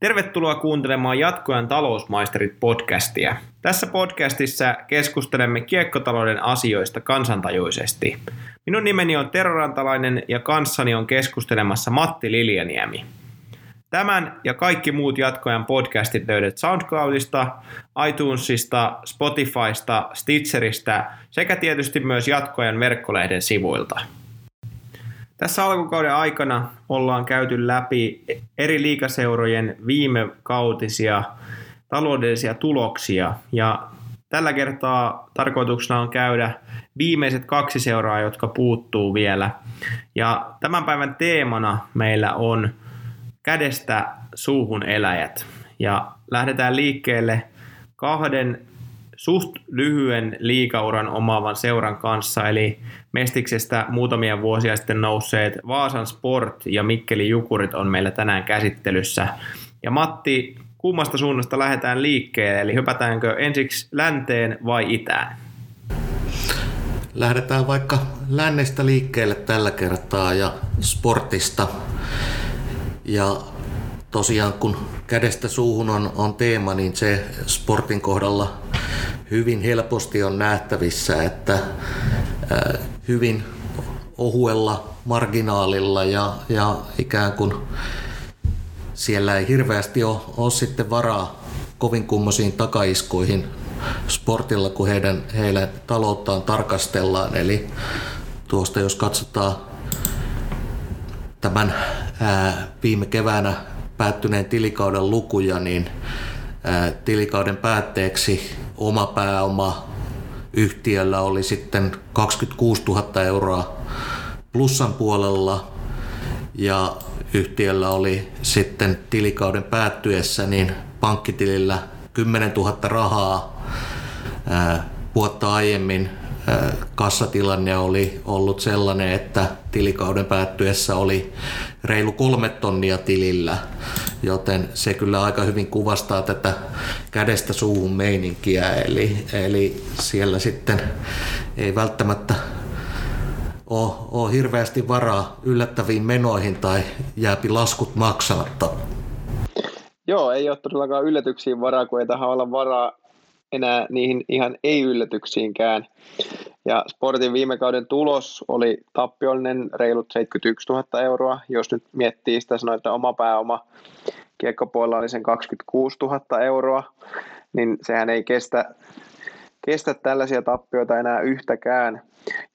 Tervetuloa kuuntelemaan Jatkojan talousmaisterit podcastia. Tässä podcastissa keskustelemme kiekkotalouden asioista kansantajuisesti. Minun nimeni on Tero Rantalainen ja kanssani on keskustelemassa Matti Liljaniemi. Tämän ja kaikki muut Jatkojan podcastit löydät SoundCloudista, iTunesista, Spotifysta, Stitcheristä sekä tietysti myös Jatkojan verkkolehden sivuilta. Tässä alkukauden aikana ollaan käyty läpi eri liikaseurojen viime kautisia taloudellisia tuloksia ja tällä kertaa tarkoituksena on käydä viimeiset kaksi seuraa, jotka puuttuu vielä. Ja tämän päivän teemana meillä on kädestä suuhun eläjät. Ja lähdetään liikkeelle kahden suht lyhyen liikauran omaavan seuran kanssa, eli Mestiksestä muutamia vuosia sitten nousseet Vaasan Sport ja Mikkeli Jukurit on meillä tänään käsittelyssä. Ja Matti, kummasta suunnasta lähdetään liikkeelle, eli hypätäänkö ensiksi länteen vai itään? Lähdetään vaikka lännestä liikkeelle tällä kertaa ja sportista. Ja tosiaan kun kädestä suuhun on, on teema, niin se sportin kohdalla hyvin helposti on nähtävissä, että hyvin ohuella marginaalilla ja, ja ikään kuin siellä ei hirveästi ole, ole sitten varaa kovin kummoisiin takaiskoihin sportilla, kun heidän, heidän talouttaan tarkastellaan. Eli tuosta jos katsotaan tämän ää, viime keväänä päättyneen tilikauden lukuja, niin tilikauden päätteeksi oma pääoma yhtiöllä oli sitten 26 000 euroa plussan puolella ja yhtiöllä oli sitten tilikauden päättyessä niin pankkitilillä 10 000 rahaa. Vuotta aiemmin kassatilanne oli ollut sellainen, että tilikauden päättyessä oli reilu kolme tonnia tilillä, joten se kyllä aika hyvin kuvastaa tätä kädestä suuhun meininkiä, eli, eli siellä sitten ei välttämättä ole, ole hirveästi varaa yllättäviin menoihin tai jääpi laskut maksamatta. Joo, ei ole todellakaan yllätyksiin varaa, kun ei tähän olla varaa enää niihin ihan ei-yllätyksiinkään. Ja Sportin viime kauden tulos oli tappiollinen reilut 71 000 euroa. Jos nyt miettii sitä sanoa, että oma pääoma kiekkopuolella oli sen 26 000 euroa, niin sehän ei kestä, kestä tällaisia tappioita enää yhtäkään.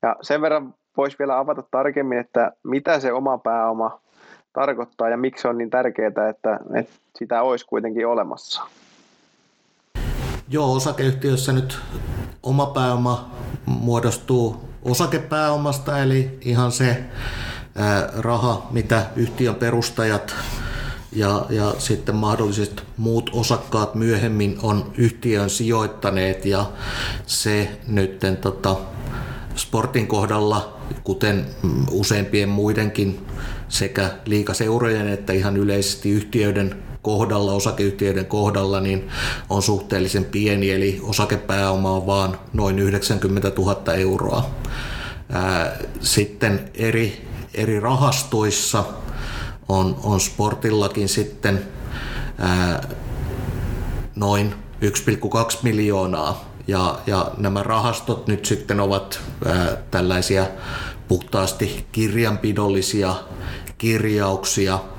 Ja sen verran voisi vielä avata tarkemmin, että mitä se oma pääoma tarkoittaa ja miksi on niin tärkeää, että, että sitä olisi kuitenkin olemassa. Joo, osakeyhtiössä nyt oma pääoma muodostuu osakepääomasta, eli ihan se raha, mitä yhtiön perustajat ja, ja sitten mahdolliset muut osakkaat myöhemmin on yhtiön sijoittaneet. Ja se nyt tota, sportin kohdalla, kuten useimpien muidenkin sekä liikaseurojen että ihan yleisesti yhtiöiden kohdalla, osakeyhtiöiden kohdalla, niin on suhteellisen pieni, eli osakepääoma on vaan noin 90 000 euroa. Sitten eri, eri rahastoissa on, on sportillakin sitten noin 1,2 miljoonaa. Ja, ja nämä rahastot nyt sitten ovat ää, tällaisia puhtaasti kirjanpidollisia kirjauksia –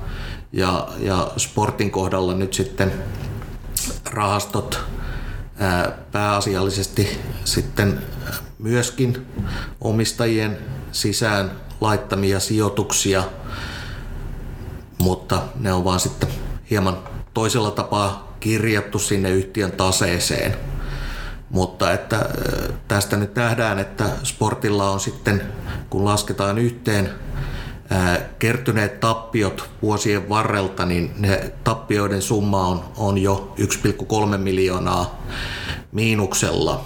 ja, ja sportin kohdalla nyt sitten rahastot ää, pääasiallisesti sitten myöskin omistajien sisään laittamia sijoituksia, mutta ne on vaan sitten hieman toisella tapaa kirjattu sinne yhtiön taseeseen. Mutta että tästä nyt nähdään, että sportilla on sitten, kun lasketaan yhteen kertyneet tappiot vuosien varrelta, niin ne tappioiden summa on, on jo 1,3 miljoonaa miinuksella.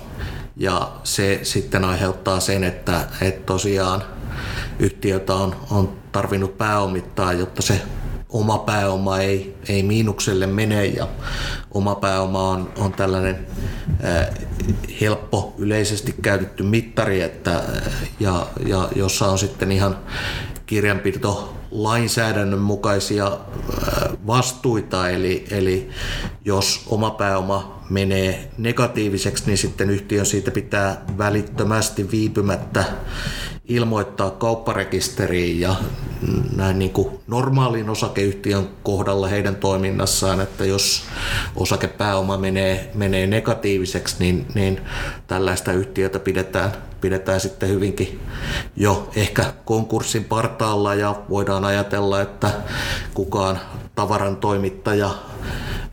Ja se sitten aiheuttaa sen, että, että tosiaan yhtiötä on, on tarvinnut pääomittaa, jotta se oma pääoma ei, ei miinukselle mene ja oma pääoma on, on tällainen helppo yleisesti käytetty mittari, että, ja, ja jossa on sitten ihan kirjanpito lainsäädännön mukaisia vastuita, eli, eli jos oma pääoma menee negatiiviseksi, niin sitten yhtiön siitä pitää välittömästi viipymättä ilmoittaa kaupparekisteriin ja näin niin kuin normaalin osakeyhtiön kohdalla heidän toiminnassaan, että jos osakepääoma menee, menee negatiiviseksi, niin, niin tällaista yhtiötä pidetään, pidetään sitten hyvinkin jo ehkä konkurssin partaalla ja voidaan ajatella, että kukaan tavaran toimittaja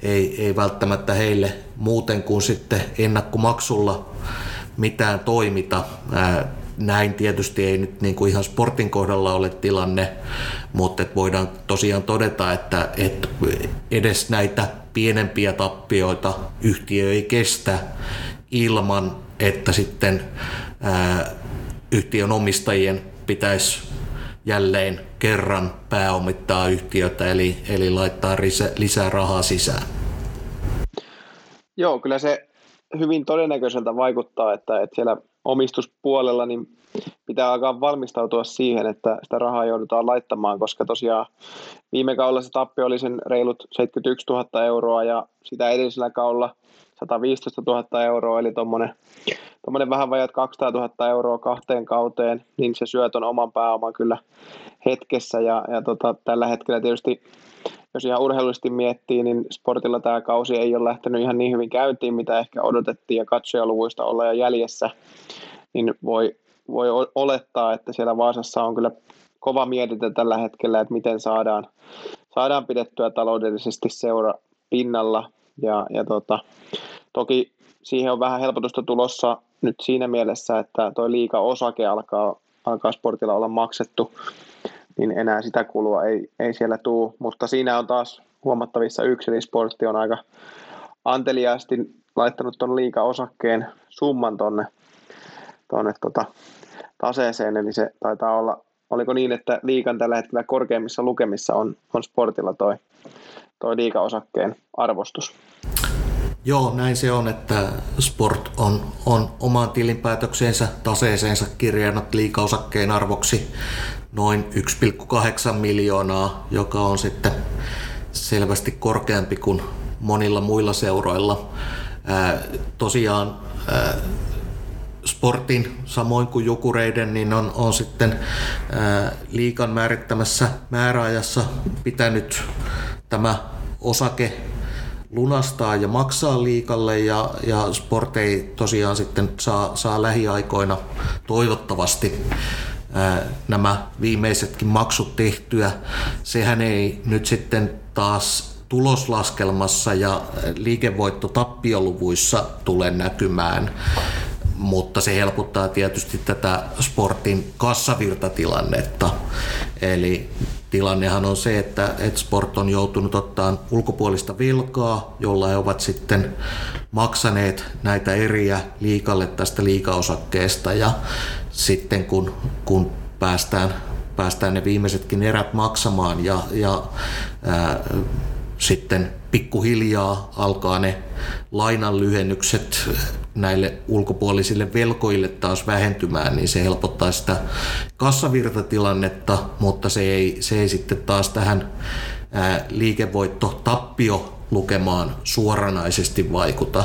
ei, ei välttämättä heille muuten kuin sitten ennakkomaksulla mitään toimita näin tietysti ei nyt niin kuin ihan sportin kohdalla ole tilanne, mutta että voidaan tosiaan todeta, että, että edes näitä pienempiä tappioita yhtiö ei kestä ilman, että sitten ää, yhtiön omistajien pitäisi jälleen kerran pääomittaa yhtiötä, eli, eli laittaa lisää, rahaa sisään. Joo, kyllä se hyvin todennäköiseltä vaikuttaa, että, että siellä omistuspuolella niin pitää alkaa valmistautua siihen, että sitä rahaa joudutaan laittamaan, koska tosiaan viime kaudella se tappio oli sen reilut 71 000 euroa ja sitä edellisellä kaudella 115 000 euroa, eli tuommoinen vähän vajat 200 000 euroa kahteen kauteen, niin se syö tuon oman pääoman kyllä hetkessä ja, ja tota, tällä hetkellä tietysti jos ihan urheilullisesti miettii, niin sportilla tämä kausi ei ole lähtenyt ihan niin hyvin käyntiin, mitä ehkä odotettiin ja katsojaluvuista olla jo jäljessä, niin voi, voi olettaa, että siellä Vaasassa on kyllä kova mietitä tällä hetkellä, että miten saadaan, saadaan pidettyä taloudellisesti seura pinnalla. Ja, ja tota, toki siihen on vähän helpotusta tulossa nyt siinä mielessä, että tuo liika osake alkaa, alkaa sportilla olla maksettu niin enää sitä kulua ei, ei siellä tuu. Mutta siinä on taas huomattavissa yksi, eli sportti on aika anteliaasti laittanut tuon liika-osakkeen summan tonne, tonne tota, taseeseen, eli se taitaa olla, oliko niin, että liikan tällä hetkellä korkeimmissa lukemissa on, on sportilla toi, toi liika-osakkeen arvostus. Joo, näin se on, että Sport on, on omaan tilinpäätökseensä taseeseensa kirjannut liikaosakkeen arvoksi noin 1,8 miljoonaa, joka on sitten selvästi korkeampi kuin monilla muilla seuroilla. Tosiaan sportin, samoin kuin jukureiden, niin on, on sitten liikan määrittämässä määräajassa pitänyt tämä osake lunastaa ja maksaa liikalle ja, ja sport ei tosiaan sitten saa, saa lähiaikoina toivottavasti nämä viimeisetkin maksut tehtyä. Sehän ei nyt sitten taas tuloslaskelmassa ja liikevoitto tappioluvuissa tule näkymään, mutta se helpottaa tietysti tätä sportin kassavirtatilannetta. Eli tilannehan on se, että, Sport on joutunut ottaa ulkopuolista velkaa, jolla he ovat sitten maksaneet näitä eriä liikalle tästä liikaosakkeesta ja sitten kun, kun päästään, päästään ne viimeisetkin erät maksamaan ja, ja ää, sitten pikkuhiljaa alkaa ne lainanlyhennykset näille ulkopuolisille velkoille taas vähentymään, niin se helpottaa sitä kassavirtatilannetta, mutta se ei, se ei sitten taas tähän liikevoitto tappio lukemaan suoranaisesti vaikuta.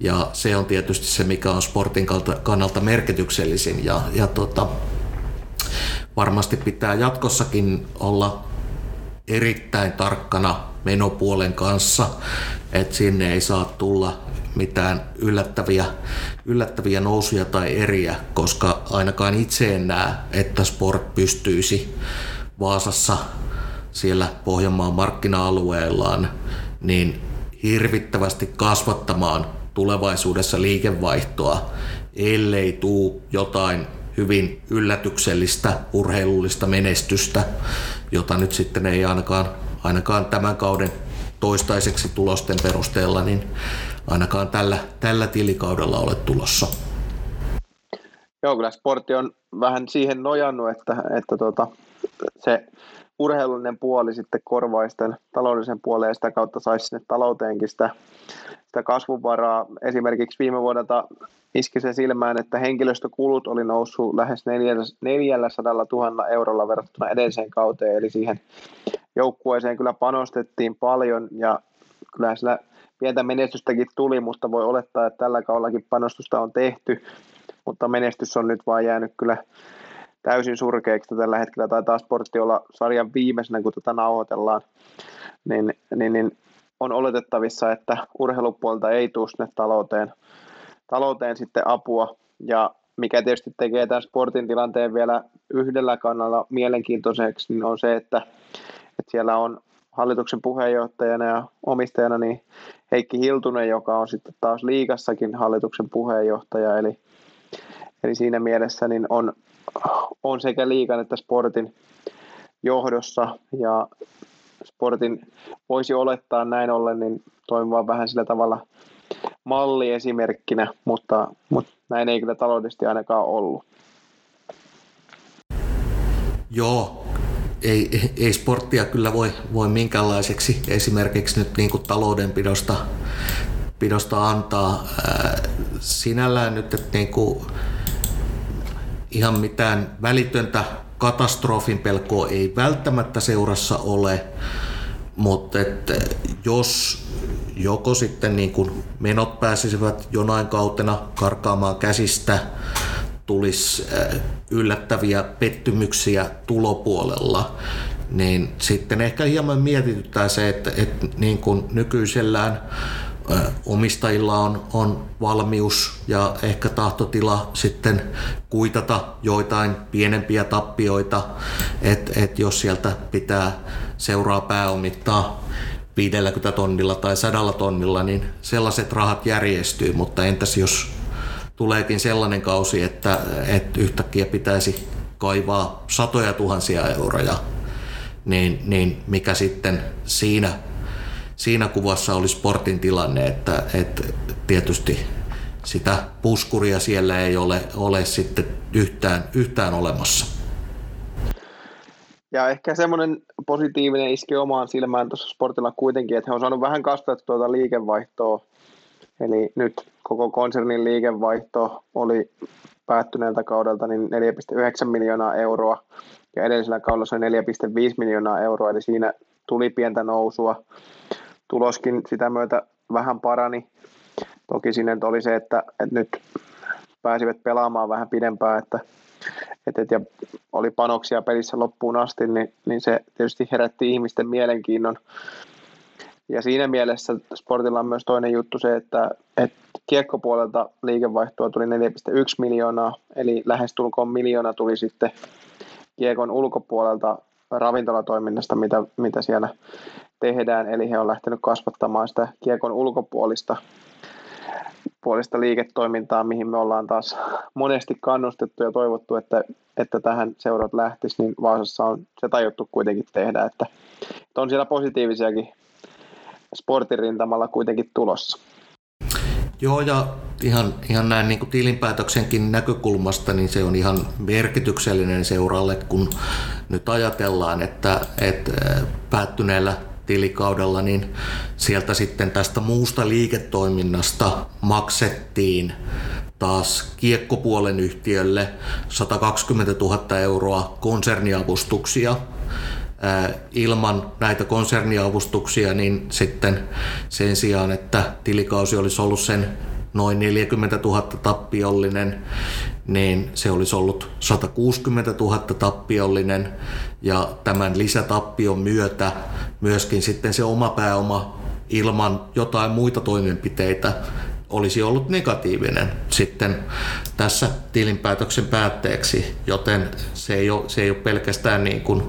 Ja se on tietysti se, mikä on sportin kannalta merkityksellisin. Ja, ja tota, varmasti pitää jatkossakin olla erittäin tarkkana menopuolen kanssa, että sinne ei saa tulla mitään yllättäviä, yllättäviä nousuja tai eriä, koska ainakaan itse en näe, että sport pystyisi Vaasassa siellä Pohjanmaan markkina-alueellaan niin hirvittävästi kasvattamaan tulevaisuudessa liikevaihtoa, ellei tuu jotain hyvin yllätyksellistä urheilullista menestystä, jota nyt sitten ei ainakaan, ainakaan tämän kauden toistaiseksi tulosten perusteella, niin ainakaan tällä, tällä tilikaudella ole tulossa. Joo, kyllä sportti on vähän siihen nojannut, että, että tuota, se urheilullinen puoli sitten korvaisi tämän taloudellisen puolen ja sitä kautta saisi sinne talouteenkin sitä, sitä kasvuvaraa. Esimerkiksi viime vuodelta iski se silmään, että henkilöstökulut oli noussut lähes 400 000 eurolla verrattuna edelliseen kauteen, eli siihen joukkueeseen kyllä panostettiin paljon ja kyllä sillä pientä menestystäkin tuli, mutta voi olettaa, että tällä kaudellakin panostusta on tehty, mutta menestys on nyt vaan jäänyt kyllä täysin surkeiksi tällä hetkellä. Taitaa sportti olla sarjan viimeisenä, kun tätä nauhoitellaan, niin, niin, niin on oletettavissa, että urheilupuolta ei tule sinne talouteen, talouteen sitten apua. Ja mikä tietysti tekee tämän sportin tilanteen vielä yhdellä kannalla mielenkiintoiseksi, niin on se, että, että siellä on hallituksen puheenjohtajana ja omistajana niin Heikki Hiltunen, joka on sitten taas liigassakin hallituksen puheenjohtaja, eli, eli siinä mielessä niin on, on sekä liikan että sportin johdossa ja sportin voisi olettaa näin ollen niin toimimaan vähän sillä tavalla malliesimerkkinä, mutta, mutta näin ei kyllä taloudellisesti ainakaan ollut. Joo, ei, ei sporttia kyllä voi, voi minkäänlaiseksi esimerkiksi nyt niin kuin taloudenpidosta pidosta antaa. Sinällään nyt, että niin kuin ihan mitään välitöntä katastrofin pelkoa ei välttämättä seurassa ole, mutta että jos joko sitten niin kuin menot pääsisivät jonain kautena karkaamaan käsistä, tulisi äh, yllättäviä pettymyksiä tulopuolella, niin sitten ehkä hieman mietityttää se, että, että niin kuin nykyisellään omistajilla on, on valmius ja ehkä tahtotila sitten kuitata joitain pienempiä tappioita, että et jos sieltä pitää seuraa pääomittaa 50 tonnilla tai 100 tonnilla, niin sellaiset rahat järjestyy, mutta entäs jos tuleekin sellainen kausi, että, että yhtäkkiä pitäisi kaivaa satoja tuhansia euroja, niin, niin mikä sitten siinä siinä kuvassa oli sportin tilanne, että, että tietysti sitä puskuria siellä ei ole, ole sitten yhtään, yhtään olemassa. Ja ehkä semmoinen positiivinen iski omaan silmään tuossa sportilla kuitenkin, että he on saanut vähän kasvattua tuota liikevaihtoa. Eli nyt koko konsernin liikevaihto oli päättyneeltä kaudelta niin 4,9 miljoonaa euroa ja edellisellä kaudella se 4,5 miljoonaa euroa, eli siinä tuli pientä nousua tuloskin sitä myötä vähän parani. Toki sinne oli se, että, että nyt pääsivät pelaamaan vähän pidempään, että, että, ja oli panoksia pelissä loppuun asti, niin, niin se tietysti herätti ihmisten mielenkiinnon. Ja siinä mielessä sportilla on myös toinen juttu se, että, että kiekkopuolelta liikevaihtoa tuli 4,1 miljoonaa, eli lähestulkoon miljoona tuli sitten kiekon ulkopuolelta ravintolatoiminnasta, mitä, mitä siellä tehdään, eli he on lähtenyt kasvattamaan sitä kiekon ulkopuolista puolista liiketoimintaa, mihin me ollaan taas monesti kannustettu ja toivottu, että, että tähän seurat lähtisi, niin Vaasassa on se tajuttu kuitenkin tehdä, että, että on siellä positiivisiakin sportirintamalla kuitenkin tulossa. Joo, ja ihan, ihan näin niin kuin tilinpäätöksenkin näkökulmasta, niin se on ihan merkityksellinen seuralle, kun nyt ajatellaan, että, että päättyneellä tilikaudella, niin sieltä sitten tästä muusta liiketoiminnasta maksettiin taas kiekkopuolen yhtiölle 120 000 euroa konserniavustuksia. Ilman näitä konserniavustuksia, niin sitten sen sijaan, että tilikausi olisi ollut sen noin 40 000 tappiollinen, niin se olisi ollut 160 000 tappiollinen ja tämän lisätappion myötä myöskin sitten se oma pääoma ilman jotain muita toimenpiteitä olisi ollut negatiivinen sitten tässä tilinpäätöksen päätteeksi, joten se ei ole, se ei ole pelkästään niin kuin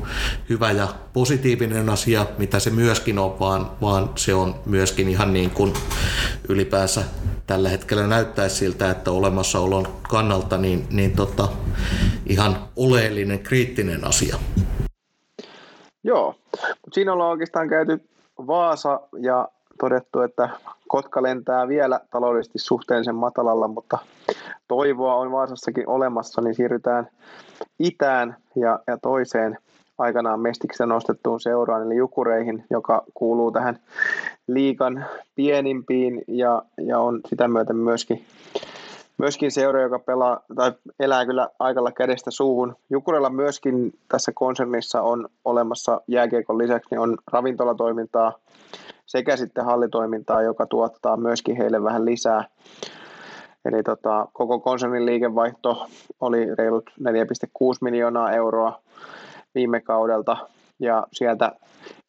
hyvä ja positiivinen asia, mitä se myöskin on, vaan, vaan se on myöskin ihan niin kuin ylipäänsä tällä hetkellä näyttäisi siltä, että olemassaolon kannalta niin, niin tota, ihan oleellinen, kriittinen asia. Joo, mutta siinä ollaan oikeastaan käyty Vaasa ja todettu, että Kotka lentää vielä taloudellisesti suhteellisen matalalla, mutta toivoa on Vaasassakin olemassa, niin siirrytään itään ja, ja toiseen aikanaan mestiksen nostettuun seuraan, eli Jukureihin, joka kuuluu tähän liikan pienimpiin ja, ja on sitä myöten myöskin myöskin seura, joka pelaa, tai elää kyllä aikalla kädestä suuhun. Jukurella myöskin tässä konsernissa on olemassa jääkiekon lisäksi, niin on ravintolatoimintaa sekä sitten hallitoimintaa, joka tuottaa myöskin heille vähän lisää. Eli tota, koko konsernin liikevaihto oli reilut 4,6 miljoonaa euroa viime kaudelta, ja sieltä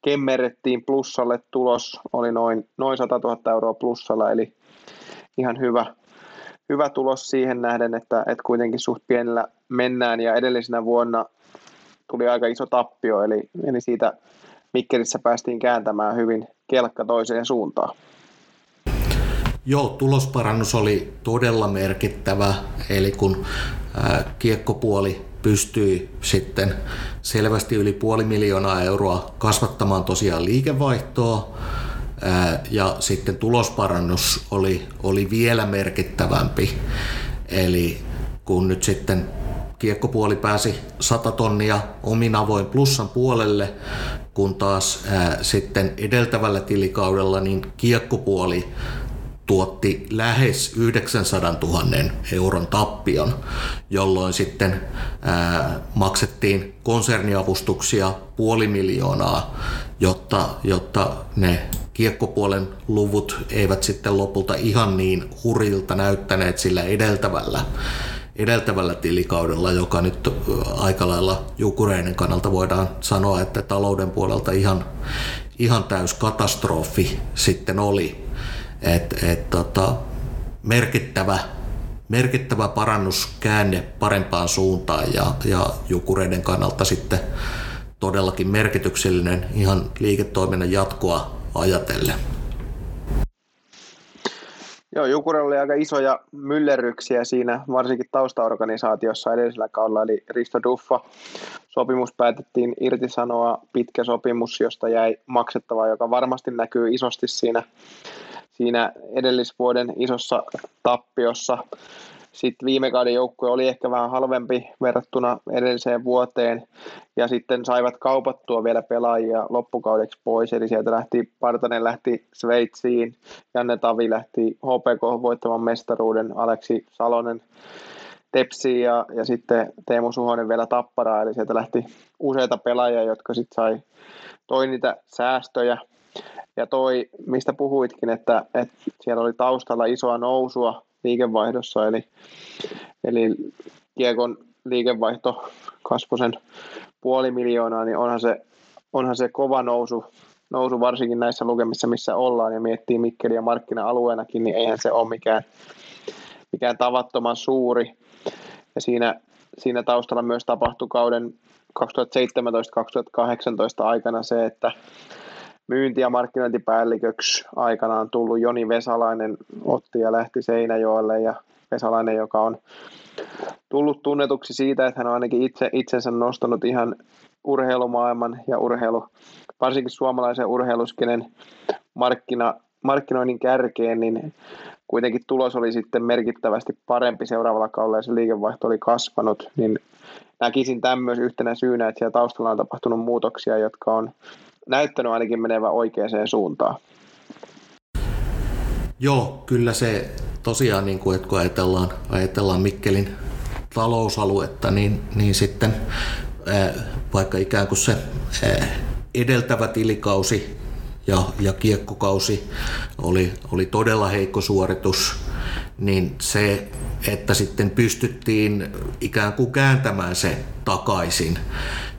kemmerettiin plussalle tulos, oli noin, noin 100 000 euroa plussalla, eli ihan hyvä, hyvä tulos siihen nähden, että, että kuitenkin suht pienellä mennään, ja edellisenä vuonna tuli aika iso tappio, eli, eli siitä Mikkelissä päästiin kääntämään hyvin kelkka toiseen suuntaan. Joo, tulosparannus oli todella merkittävä, eli kun kiekkopuoli pystyi sitten selvästi yli puoli miljoonaa euroa kasvattamaan tosiaan liikevaihtoa, ja sitten tulosparannus oli, oli vielä merkittävämpi. Eli kun nyt sitten kiekkopuoli pääsi 100 tonnia omin avoin plussan puolelle, kun taas ää, sitten edeltävällä tilikaudella niin kiekkopuoli tuotti lähes 900 000 euron tappion, jolloin sitten ää, maksettiin konserniavustuksia puoli miljoonaa, jotta, jotta ne kiekkopuolen luvut eivät sitten lopulta ihan niin hurilta näyttäneet sillä edeltävällä edeltävällä tilikaudella, joka nyt aika lailla Jukureiden kannalta voidaan sanoa, että talouden puolelta ihan, ihan täys katastrofi sitten oli. Et, et, tota, merkittävä, merkittävä parannuskäänne parempaan suuntaan ja, ja Jukureiden kannalta sitten todellakin merkityksellinen ihan liiketoiminnan jatkoa ajatellen. Joo, Jukurella oli aika isoja myllerryksiä siinä, varsinkin taustaorganisaatiossa edellisellä kaudella, eli Risto Duffa. Sopimus päätettiin irtisanoa, pitkä sopimus, josta jäi maksettavaa, joka varmasti näkyy isosti siinä, siinä edellisvuoden isossa tappiossa. Sitten viime kauden joukkue oli ehkä vähän halvempi verrattuna edelliseen vuoteen. Ja sitten saivat kaupattua vielä pelaajia loppukaudeksi pois. Eli sieltä lähti, Partanen lähti Sveitsiin, Janne Tavi lähti HPK voittamaan mestaruuden, Aleksi Salonen Tepsi ja, ja sitten Teemu Suhonen vielä Tapparaa, eli sieltä lähti useita pelaajia, jotka sitten sai, toi niitä säästöjä. Ja toi, mistä puhuitkin, että, että siellä oli taustalla isoa nousua liikevaihdossa, eli, eli Kiekon liikevaihto kasvoi sen puoli miljoonaa, niin onhan se, onhan se kova nousu, nousu varsinkin näissä lukemissa, missä ollaan, ja miettii Mikkeliä markkina-alueenakin, niin eihän se ole mikään, mikään tavattoman suuri. Ja siinä, siinä taustalla myös tapahtui kauden 2017-2018 aikana se, että myynti- ja markkinointipäälliköksi aikanaan tullut Joni Vesalainen otti ja lähti Seinäjoelle ja Vesalainen, joka on tullut tunnetuksi siitä, että hän on ainakin itse, itsensä nostanut ihan urheilumaailman ja urheilu, varsinkin suomalaisen urheiluskenen markkina, markkinoinnin kärkeen, niin kuitenkin tulos oli sitten merkittävästi parempi seuraavalla kaudella ja se liikevaihto oli kasvanut, niin näkisin tämän myös yhtenä syynä, että siellä taustalla on tapahtunut muutoksia, jotka on näyttänyt ainakin menevä oikeaan suuntaan. Joo, kyllä se tosiaan, niin kuin, että kun ajatellaan, ajatellaan Mikkelin talousaluetta, niin, niin sitten vaikka ikään kuin se edeltävä tilikausi ja, ja kiekkokausi oli, oli todella heikko suoritus, niin se, että sitten pystyttiin ikään kuin kääntämään se takaisin,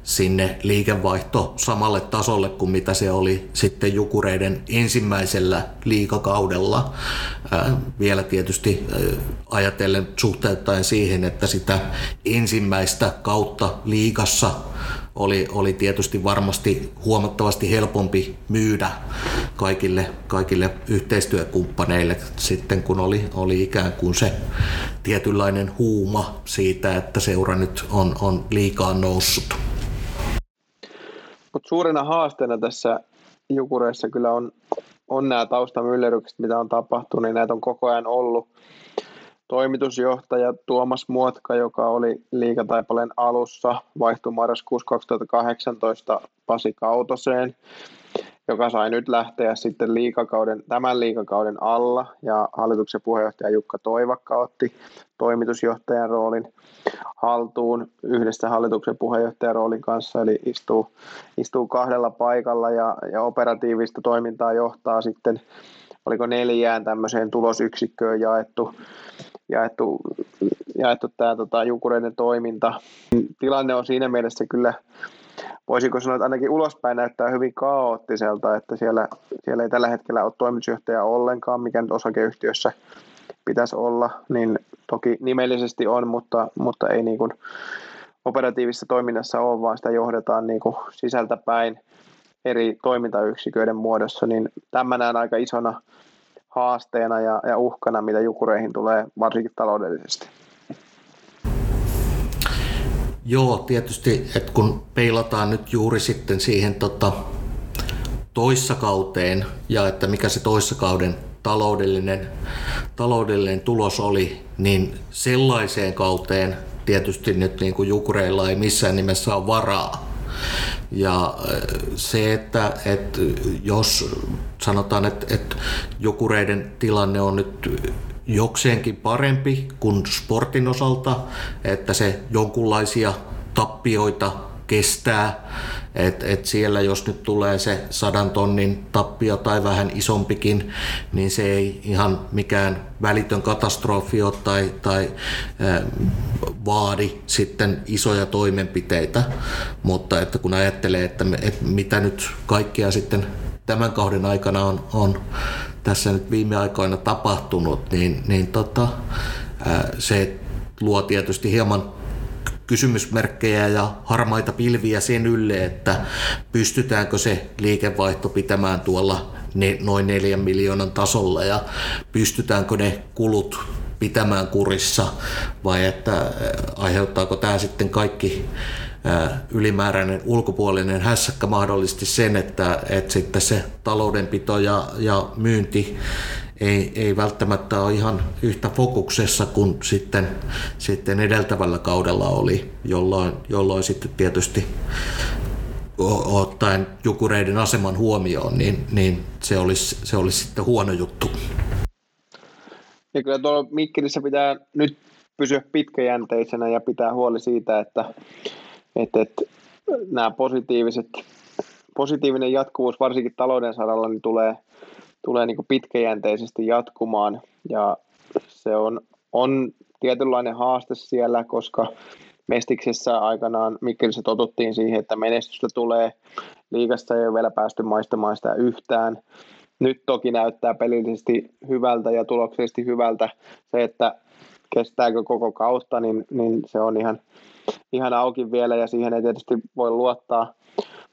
sinne liikevaihto samalle tasolle kuin mitä se oli sitten Jukureiden ensimmäisellä liikakaudella. vielä tietysti ajatellen suhteuttaen siihen, että sitä ensimmäistä kautta liikassa oli, oli tietysti varmasti huomattavasti helpompi myydä kaikille, kaikille yhteistyökumppaneille sitten, kun oli, oli ikään kuin se tietynlainen huuma siitä, että seura nyt on, on liikaa noussut. Mutta suurena haasteena tässä Jukureissa kyllä on, on nämä taustamyllerrykset, mitä on tapahtunut, niin näitä on koko ajan ollut. Toimitusjohtaja Tuomas Muotka, joka oli liikataipaleen alussa, vaihtui marraskuussa 2018 Pasi Kautoseen, joka sai nyt lähteä sitten liikakauden, tämän liikakauden alla, ja hallituksen puheenjohtaja Jukka Toivakka otti toimitusjohtajan roolin haltuun yhdessä hallituksen puheenjohtajan roolin kanssa, eli istuu, istuu kahdella paikalla ja, ja operatiivista toimintaa johtaa sitten, oliko neljään tämmöiseen tulosyksikköön jaettu, jaettu, jaettu tämä tota, Jukureiden toiminta. Tilanne on siinä mielessä kyllä voisiko sanoa, että ainakin ulospäin näyttää hyvin kaoottiselta, että siellä, siellä ei tällä hetkellä ole toimitusjohtaja ollenkaan, mikä nyt osakeyhtiössä pitäisi olla, niin toki nimellisesti on, mutta, mutta ei niin kuin operatiivisessa toiminnassa ole, vaan sitä johdetaan niin kuin sisältä päin eri toimintayksiköiden muodossa, niin tämä näen aika isona haasteena ja, ja uhkana, mitä jukureihin tulee varsinkin taloudellisesti. Joo, tietysti, että kun peilataan nyt juuri sitten siihen tota, toissakauteen ja että mikä se toissakauden taloudellinen, taloudellinen tulos oli, niin sellaiseen kauteen tietysti nyt niin kuin Jukureilla ei missään nimessä ole varaa. Ja äh, se, että, että jos sanotaan, että, että Jukureiden tilanne on nyt jokseenkin parempi kuin sportin osalta, että se jonkunlaisia tappioita kestää. Et, et siellä jos nyt tulee se sadan tonnin tappio tai vähän isompikin, niin se ei ihan mikään välitön katastrofi ole tai, tai ää, vaadi sitten isoja toimenpiteitä. Mutta että kun ajattelee, että, me, että mitä nyt kaikkea sitten tämän kauden aikana on, on tässä nyt viime aikoina tapahtunut, niin, niin tota, se luo tietysti hieman kysymysmerkkejä ja harmaita pilviä sen ylle, että pystytäänkö se liikevaihto pitämään tuolla ne, noin neljän miljoonan tasolla ja pystytäänkö ne kulut pitämään kurissa vai että aiheuttaako tämä sitten kaikki ylimääräinen ulkopuolinen hässäkkä mahdollisesti sen, että, että sitten se taloudenpito ja, ja myynti ei, ei välttämättä ole ihan yhtä fokuksessa kuin sitten, sitten edeltävällä kaudella oli, jolloin, jolloin sitten tietysti ottaen jukureiden aseman huomioon, niin, niin se, olisi, se olisi sitten huono juttu. Ja kyllä tuolla Mikkelissä pitää nyt pysyä pitkäjänteisenä ja pitää huoli siitä, että, että, että nämä positiiviset, positiivinen jatkuvuus varsinkin talouden saralla niin tulee, tulee niin pitkäjänteisesti jatkumaan ja se on, on tietynlainen haaste siellä, koska Mestiksessä aikanaan Mikkelissä totuttiin siihen, että menestystä tulee. Liigassa ei ole vielä päästy maistamaan sitä yhtään. Nyt toki näyttää pelillisesti hyvältä ja tuloksellisesti hyvältä. Se, että kestääkö koko kautta, niin, niin se on ihan, ihan auki vielä ja siihen ei tietysti voi luottaa.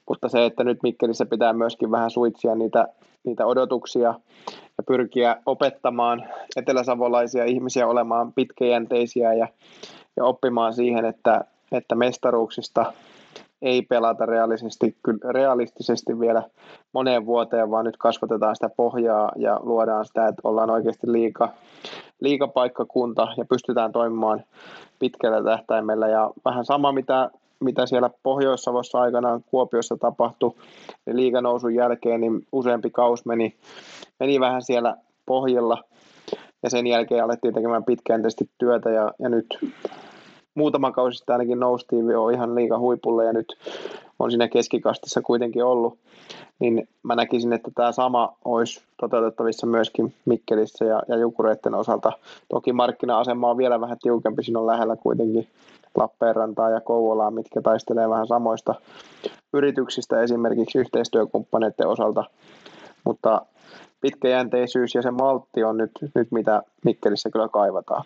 Mutta se, että nyt Mikkelissä pitää myöskin vähän suitsia niitä, niitä odotuksia ja pyrkiä opettamaan eteläsavolaisia ihmisiä olemaan pitkäjänteisiä ja, ja oppimaan siihen, että, että mestaruuksista ei pelata realistisesti, realistisesti vielä moneen vuoteen, vaan nyt kasvatetaan sitä pohjaa ja luodaan sitä, että ollaan oikeasti liika, liikapaikkakunta ja pystytään toimimaan pitkällä tähtäimellä. Ja vähän sama, mitä, mitä siellä Pohjois-Savossa aikanaan Kuopiossa tapahtui niin liiganousun jälkeen, niin useampi kaus meni, meni vähän siellä pohjilla ja sen jälkeen alettiin tekemään pitkäjänteisesti työtä ja, ja nyt muutama kausi sitten ainakin noustiin jo ihan liiga huipulle ja nyt on siinä keskikastissa kuitenkin ollut, niin mä näkisin, että tämä sama olisi toteutettavissa myöskin Mikkelissä ja, ja Jukureiden osalta. Toki markkina-asema on vielä vähän tiukempi, siinä on lähellä kuitenkin Lappeenrantaa ja Kouvolaa, mitkä taistelee vähän samoista yrityksistä esimerkiksi yhteistyökumppaneiden osalta, mutta pitkäjänteisyys ja se maltti on nyt, nyt mitä Mikkelissä kyllä kaivataan.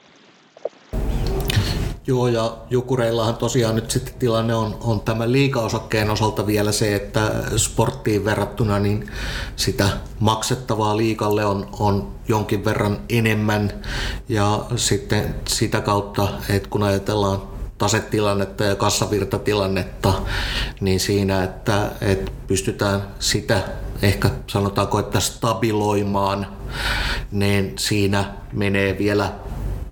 Joo, ja Jukureillahan tosiaan nyt sitten tilanne on, on tämän liikaosakkeen osalta vielä se, että sporttiin verrattuna niin sitä maksettavaa liikalle on, on jonkin verran enemmän. Ja sitten sitä kautta, että kun ajatellaan tasetilannetta ja kassavirtatilannetta, niin siinä, että, että pystytään sitä ehkä sanotaanko, että stabiloimaan, niin siinä menee vielä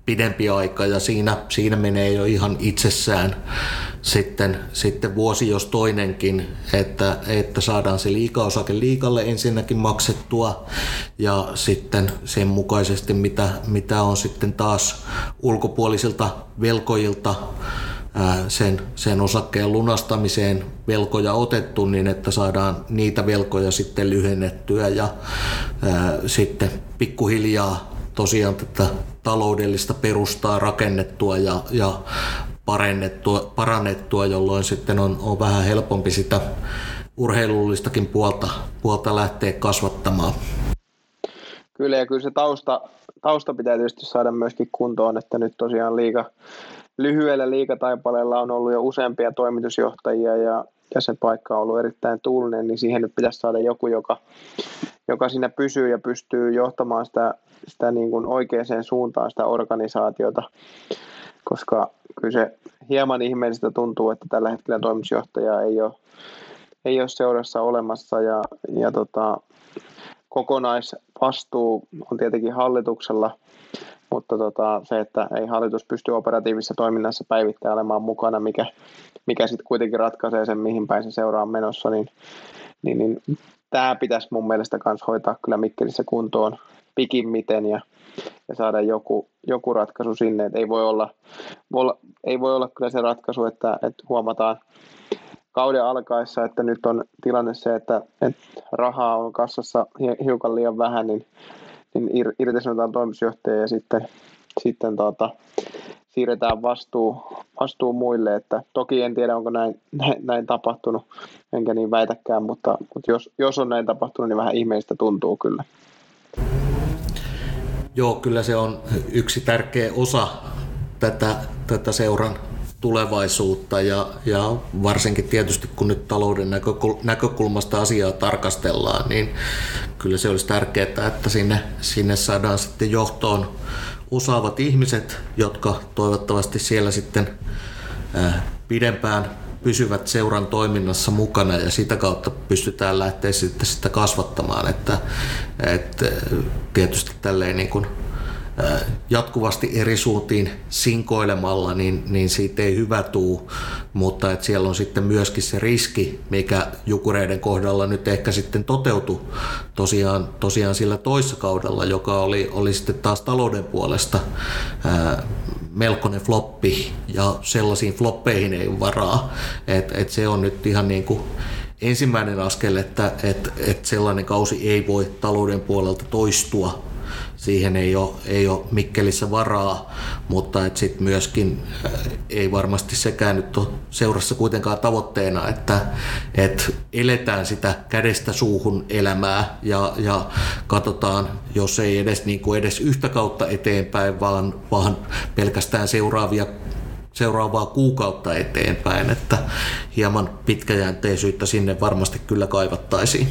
pidempi aika ja siinä, siinä menee jo ihan itsessään sitten, sitten vuosi jos toinenkin, että, että saadaan se liikaosake liikalle ensinnäkin maksettua ja sitten sen mukaisesti mitä, mitä on sitten taas ulkopuolisilta velkojilta sen, sen osakkeen lunastamiseen velkoja otettu niin, että saadaan niitä velkoja sitten lyhennettyä ja ää, sitten pikkuhiljaa tosiaan tätä taloudellista perustaa rakennettua ja, ja parannettua, parannettua, jolloin sitten on, on vähän helpompi sitä urheilullistakin puolta, puolta lähteä kasvattamaan. Kyllä ja kyllä se tausta, tausta pitää tietysti saada myöskin kuntoon, että nyt tosiaan liiga, lyhyellä liikataipaleella on ollut jo useampia toimitusjohtajia ja, ja se paikka on ollut erittäin tuulinen, niin siihen nyt pitäisi saada joku, joka, joka siinä pysyy ja pystyy johtamaan sitä, sitä niin kuin oikeaan suuntaan sitä organisaatiota, koska kyllä se hieman ihmeellistä tuntuu, että tällä hetkellä toimitusjohtaja ei ole, ei ole seurassa olemassa ja, ja tota, kokonaisvastuu on tietenkin hallituksella, mutta tota, se, että ei hallitus pysty operatiivisessa toiminnassa päivittäin olemaan mukana, mikä, mikä sitten kuitenkin ratkaisee sen, mihin päin se seuraa menossa, niin, niin, niin tämä pitäisi mun mielestä myös hoitaa kyllä Mikkelissä kuntoon pikimmiten ja, ja saada joku, joku ratkaisu sinne, että ei voi olla, voi, ei voi olla kyllä se ratkaisu, että, että huomataan kauden alkaessa, että nyt on tilanne se, että, että rahaa on kassassa hiukan liian vähän, niin, niin irtisanotaan toimitusjohtaja ja sitten, sitten tuota, siirretään vastuu, vastuu muille. Että toki en tiedä, onko näin, näin, näin tapahtunut, enkä niin väitäkään, mutta, mutta jos, jos on näin tapahtunut, niin vähän ihmeistä tuntuu kyllä. Joo, kyllä se on yksi tärkeä osa tätä, tätä seuran tulevaisuutta ja, ja varsinkin tietysti kun nyt talouden näkökulmasta asiaa tarkastellaan, niin kyllä se olisi tärkeää, että sinne, sinne saadaan sitten johtoon osaavat ihmiset, jotka toivottavasti siellä sitten pidempään pysyvät seuran toiminnassa mukana ja sitä kautta pystytään lähteä sitten sitä kasvattamaan, että, että tietysti tälleen niin kuin jatkuvasti eri suuntiin sinkoilemalla, niin, niin siitä ei hyvä tuu, mutta että siellä on sitten myöskin se riski, mikä Jukureiden kohdalla nyt ehkä sitten toteutui tosiaan, tosiaan sillä toissa kaudella, joka oli, oli sitten taas talouden puolesta ää, melkoinen floppi. Ja sellaisiin floppeihin ei ole varaa, että et se on nyt ihan niin kuin ensimmäinen askel, että et, et sellainen kausi ei voi talouden puolelta toistua siihen ei ole, ei ole Mikkelissä varaa, mutta et sit myöskin äh, ei varmasti sekään nyt ole seurassa kuitenkaan tavoitteena, että et eletään sitä kädestä suuhun elämää ja, ja katsotaan, jos ei edes, niin kuin edes yhtä kautta eteenpäin, vaan, vaan pelkästään seuraavia seuraavaa kuukautta eteenpäin, että hieman pitkäjänteisyyttä sinne varmasti kyllä kaivattaisiin.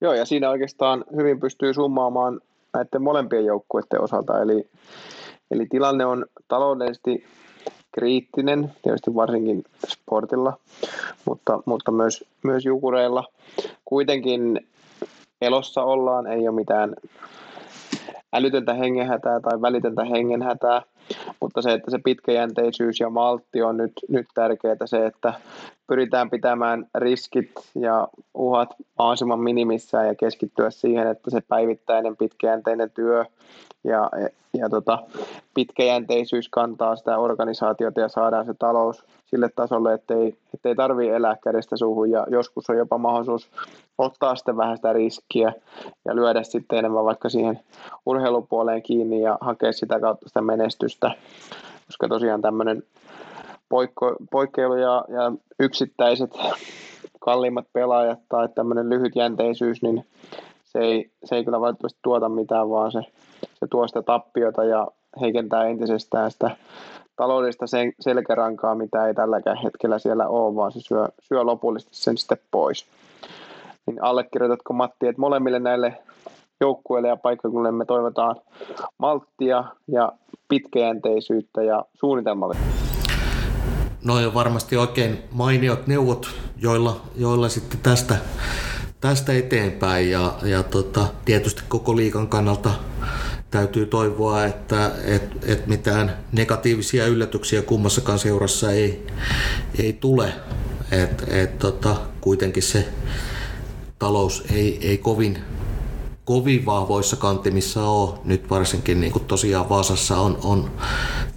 Joo, ja siinä oikeastaan hyvin pystyy summaamaan näiden molempien joukkueiden osalta. Eli, eli tilanne on taloudellisesti kriittinen, tietysti varsinkin sportilla, mutta, mutta myös, myös jukureilla. Kuitenkin elossa ollaan, ei ole mitään älytöntä hengenhätää tai välitöntä hengenhätää, mutta se, että se pitkäjänteisyys ja maltti on nyt, nyt tärkeää, se, että pyritään pitämään riskit ja uhat mahdollisimman minimissään ja keskittyä siihen, että se päivittäinen pitkäjänteinen työ ja, ja tota, pitkäjänteisyys kantaa sitä organisaatiota ja saadaan se talous sille tasolle, ettei, ettei tarvitse elää kädestä suuhun. Ja joskus on jopa mahdollisuus ottaa sitten vähän sitä riskiä ja lyödä sitten enemmän vaikka siihen urheilupuoleen kiinni ja hakea sitä kautta sitä menestystä, koska tosiaan tämmöinen poikko, poikkeilu ja, ja yksittäiset kalliimmat pelaajat tai tämmöinen lyhytjänteisyys, niin se ei, se ei kyllä valitettavasti tuota mitään, vaan se, se tuo sitä tappiota ja heikentää entisestään sitä taloudellista sen, selkärankaa, mitä ei tälläkään hetkellä siellä ole, vaan se syö, syö lopullisesti sen sitten pois. Niin allekirjoitatko Matti, että molemmille näille joukkueille ja paikkakunnille me toivotaan malttia ja pitkäjänteisyyttä ja suunnitelmallisuutta noin on varmasti oikein mainiot neuvot, joilla, joilla sitten tästä, tästä eteenpäin ja, ja tota, tietysti koko liikan kannalta täytyy toivoa, että et, et mitään negatiivisia yllätyksiä kummassakaan seurassa ei, ei tule. Et, et, tota, kuitenkin se talous ei, ei kovin kovin vahvoissa kantimissa ole. Nyt varsinkin niin kuin tosiaan Vaasassa on, on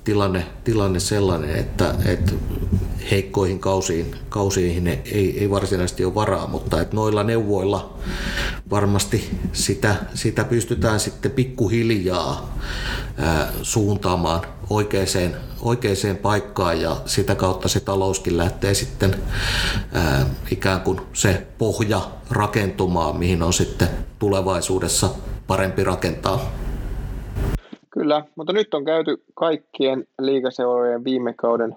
tilanne, tilanne sellainen, että, että heikkoihin kausiin, kausiin ei, ei varsinaisesti ole varaa, mutta että noilla neuvoilla varmasti sitä, sitä pystytään sitten pikkuhiljaa ää, suuntaamaan oikeaan, oikeaan paikkaan ja sitä kautta se talouskin lähtee sitten ää, ikään kuin se pohja rakentumaan, mihin on sitten tulevaisuudessa parempi rakentaa. Kyllä, mutta nyt on käyty kaikkien liikaseurojen viime kauden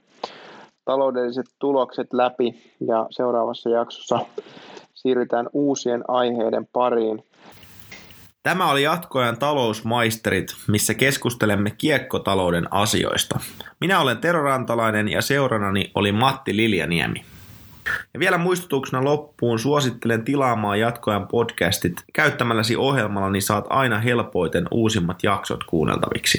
taloudelliset tulokset läpi ja seuraavassa jaksossa siirrytään uusien aiheiden pariin. Tämä oli jatkoajan talousmaisterit, missä keskustelemme kiekkotalouden asioista. Minä olen Tero Rantalainen ja seuranani oli Matti Liljaniemi. Ja vielä muistutuksena loppuun suosittelen tilaamaan jatkoajan podcastit. Käyttämälläsi ohjelmalla niin saat aina helpoiten uusimmat jaksot kuunneltaviksi.